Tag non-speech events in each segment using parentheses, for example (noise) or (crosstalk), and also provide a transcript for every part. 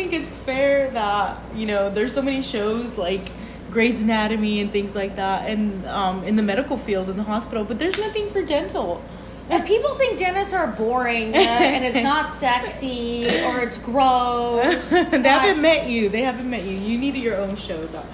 think it's fair that you know there's so many shows like Grey's Anatomy and things like that, and um, in the medical field in the hospital, but there's nothing for dental. And people think dentists are boring uh, and it's not sexy or it's gross. (laughs) they but- haven't met you. They haven't met you. You need your own show, Doc,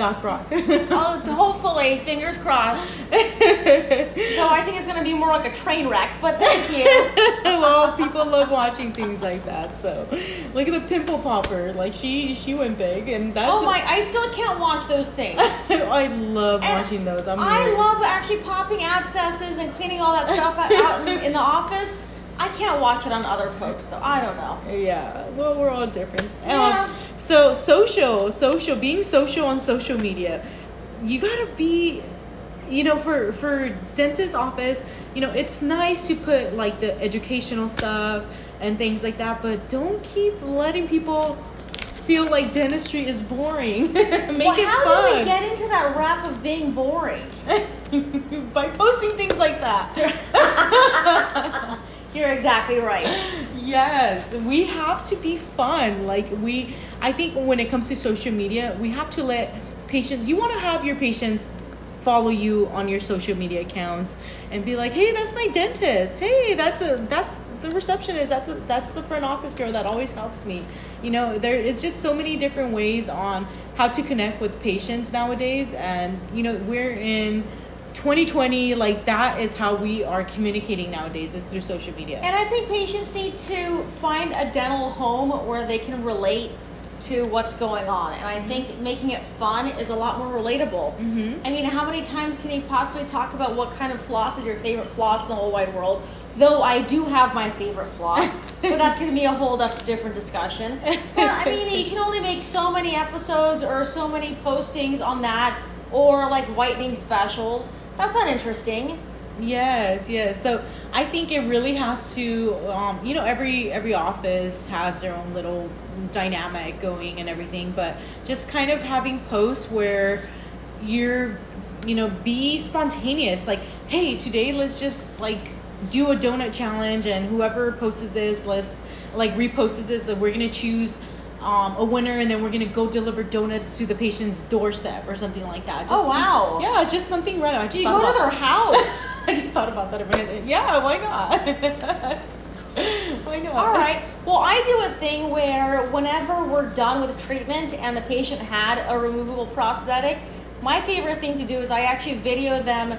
Doc Brock. (laughs) Oh, hopefully, fingers crossed. (laughs) So I think it's going to be more like a train wreck, but thank you. (laughs) well, people love watching things like that. So, look at the pimple popper. Like she, she went big, and that's. Oh my, I still can't watch those things. I love And watching those. I'm I love actually popping abscesses and cleaning all that stuff out out in, in the office. I can't watch it on other folks though. I don't know. Yeah, well, we're all different. Yeah. Um, so social, social, being social on social media, you gotta be, you know, for for dentist office, you know, it's nice to put like the educational stuff and things like that, but don't keep letting people feel like dentistry is boring. (laughs) Make well, it how fun do we get into that rap of being boring? (laughs) by posting things like that. (laughs) You're exactly right. (laughs) Yes, we have to be fun. Like we I think when it comes to social media, we have to let patients you want to have your patients follow you on your social media accounts and be like, "Hey, that's my dentist. Hey, that's a that's the receptionist. That's the, that's the front office girl that always helps me." You know, there it's just so many different ways on how to connect with patients nowadays and you know, we're in 2020 like that is how we are communicating nowadays is through social media. And I think patients need to find a dental home where they can relate to what's going on. And I think making it fun is a lot more relatable. Mm-hmm. I mean, how many times can you possibly talk about what kind of floss is your favorite floss in the whole wide world? Though I do have my favorite floss, (laughs) but that's going to be a whole dif- different discussion. But I mean, you can only make so many episodes or so many postings on that, or like whitening specials. That's not interesting. Yes, yes. So I think it really has to, um, you know, every every office has their own little dynamic going and everything, but just kind of having posts where you're, you know, be spontaneous. Like, hey, today let's just like do a donut challenge, and whoever posts this, let's like reposts this, we're gonna choose. Um, a winner, and then we're gonna go deliver donuts to the patient's doorstep or something like that. Just Oh, wow. Yeah, it's just something random. I just Do you go to their house? (laughs) I just thought about that a minute. Yeah, why not? (laughs) why not? All right. Well, I do a thing where whenever we're done with treatment and the patient had a removable prosthetic, my favorite thing to do is I actually video them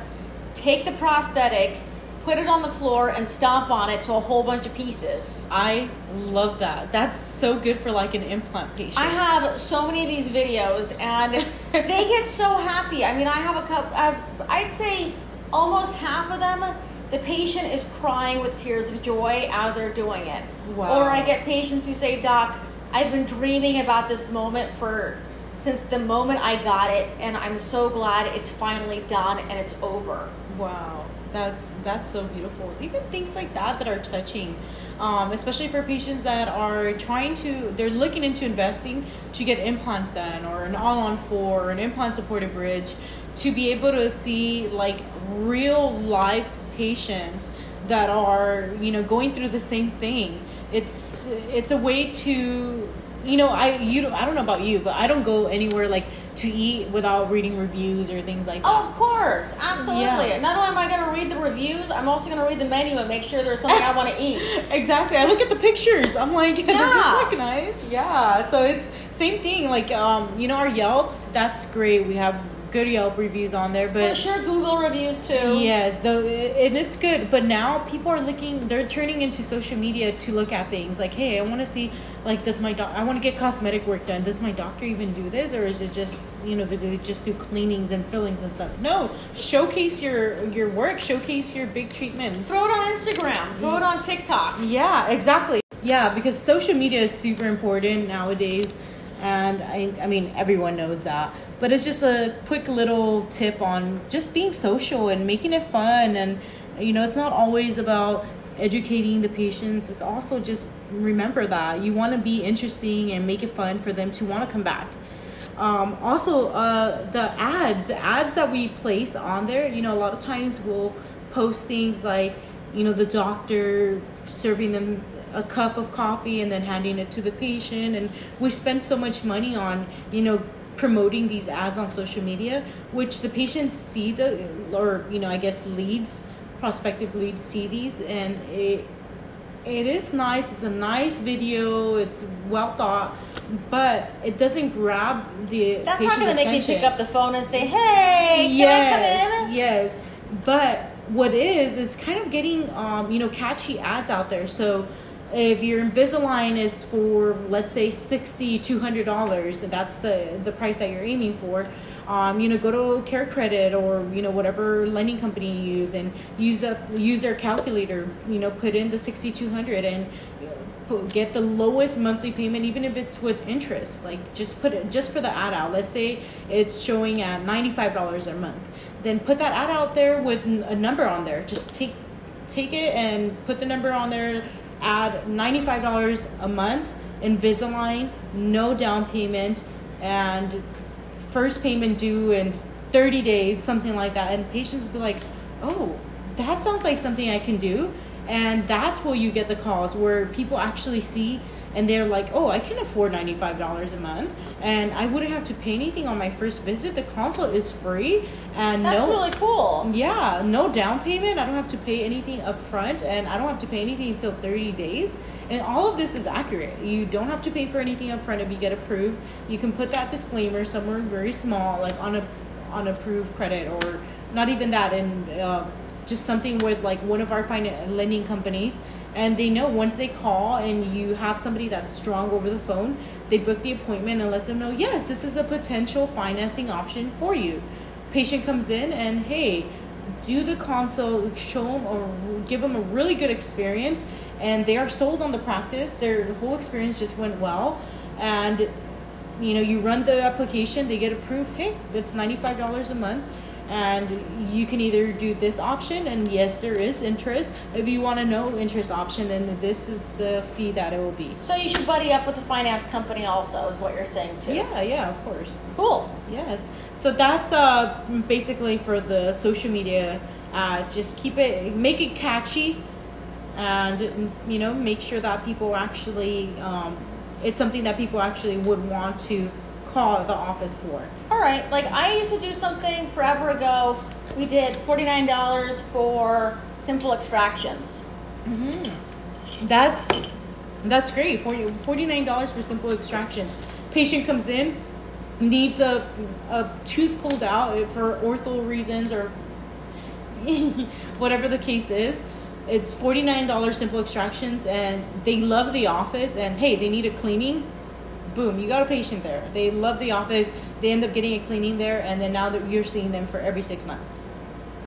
take the prosthetic, put it on the floor, and stomp on it to a whole bunch of pieces. I love that. That's so good for like an implant patient. I have so many of these videos, and (laughs) they get so happy. I mean, I have a couple. I've, I'd say almost half of them. The patient is crying with tears of joy as they're doing it. Wow. Or I get patients who say, "Doc, I've been dreaming about this moment for since the moment I got it, and I'm so glad it's finally done and it's over." Wow, that's that's so beautiful. Even things like that that are touching, um, especially for patients that are trying to, they're looking into investing to get implants done or an all-on four or an implant-supported bridge, to be able to see like real life patients that are you know going through the same thing. It's it's a way to you know I you don't- I don't know about you, but I don't go anywhere like to eat without reading reviews or things like oh, that. Oh, of course, absolutely. Yeah. Not only am I going to read the reviews, I'm also going to read the menu and make sure there's something I want to (laughs) eat. Exactly. I look at the pictures. I'm like, (laughs) does this look nice? Yeah. So it's same thing. Like, um, you know, our Yelps. That's great. We have good Yelp reviews on there, For but sure, Google reviews too. yes, though, and it's good. But now people are looking. They're turning into social media to look at things. Like, hey, I want to see. Like, does my doc? I want to get cosmetic work done. Does my doctor even do this, or is it just you know do they just do cleanings and fillings and stuff? No. Showcase your your work. Showcase your big treatments. Throw it on Instagram. Throw it on TikTok. Yeah, exactly. Yeah, because social media is super important nowadays, and I, I mean everyone knows that. But it's just a quick little tip on just being social and making it fun, and you know it's not always about educating the patients. It's also just remember that you want to be interesting and make it fun for them to want to come back. Um, also, uh, the ads, ads that we place on there, you know, a lot of times we'll post things like, you know, the doctor serving them a cup of coffee and then handing it to the patient. And we spend so much money on you know promoting these ads on social media which the patients see the or you know i guess leads prospective leads see these. And it it is nice. It's a nice video. It's well thought but it doesn't grab the That's not going to make me pick up the phone and say, "Hey, can yes, I come in?" Yes, but what is is kind of getting um, you know catchy ads out there. So if your Invisalign is for let's say sixty two hundred dollars, that's the the price that you're aiming for. Um, you know, go to CareCredit or you know whatever lending company you use, and use up use their calculator. You know, put in the sixty two hundred and get the lowest monthly payment even if it's with interest like just put it just for the ad out let's say it's showing at $95 a month then put that ad out there with a number on there just take take it and put the number on there add $95 a month invisalign no down payment and first payment due in 30 days something like that. And patients will be like oh that sounds like something i can do. And that's where you get the calls where people actually see and they're like oh i can afford $95 a month and i wouldn't have to pay anything on my first visit the consult is free and That's no really cool. yeah, no down payment. I don't have to pay anything up front, and I don't have to pay anything until 30 days. And all of this is accurate. You don't have to pay for anything up front if you get approved. You can put that disclaimer somewhere very small, like on a on approved credit, or not even that, and uh, just something with like one of our finan- lending companies. And they know once they call and you have somebody that's strong over the phone, they book the appointment and let them know, yes, this is a potential financing option for you. Patient comes in and hey do the consult show them or give them a really good experience and they are sold on the practice. Their whole experience just went well. And you know you run the application they get approved hey it's $95 a month and you can either do this option and yes there is interest if you want to know interest option then this is the fee that it will be So you should buddy up with the finance company also, is what you're saying too. yeah yeah of course Cool. Yes. So that's uh basically for the social media ads. Just keep it, make it catchy, and you know, make sure that people actually, um, it's something that people actually would want to call the office for. Right. Like I used to do something forever ago. We did forty nine dollars for simple extractions. Mm-hmm. That's that's great. Forty forty nine dollars for simple extractions. Patient comes in, needs a a tooth pulled out eh, for ortho reasons or (laughs) whatever the case is. It's forty nine dollars simple extractions, and they love the office. And hey, they need a cleaning. Boom, you got a patient there. They love the office. They end up getting a cleaning there, and then now that you're seeing them for every six months.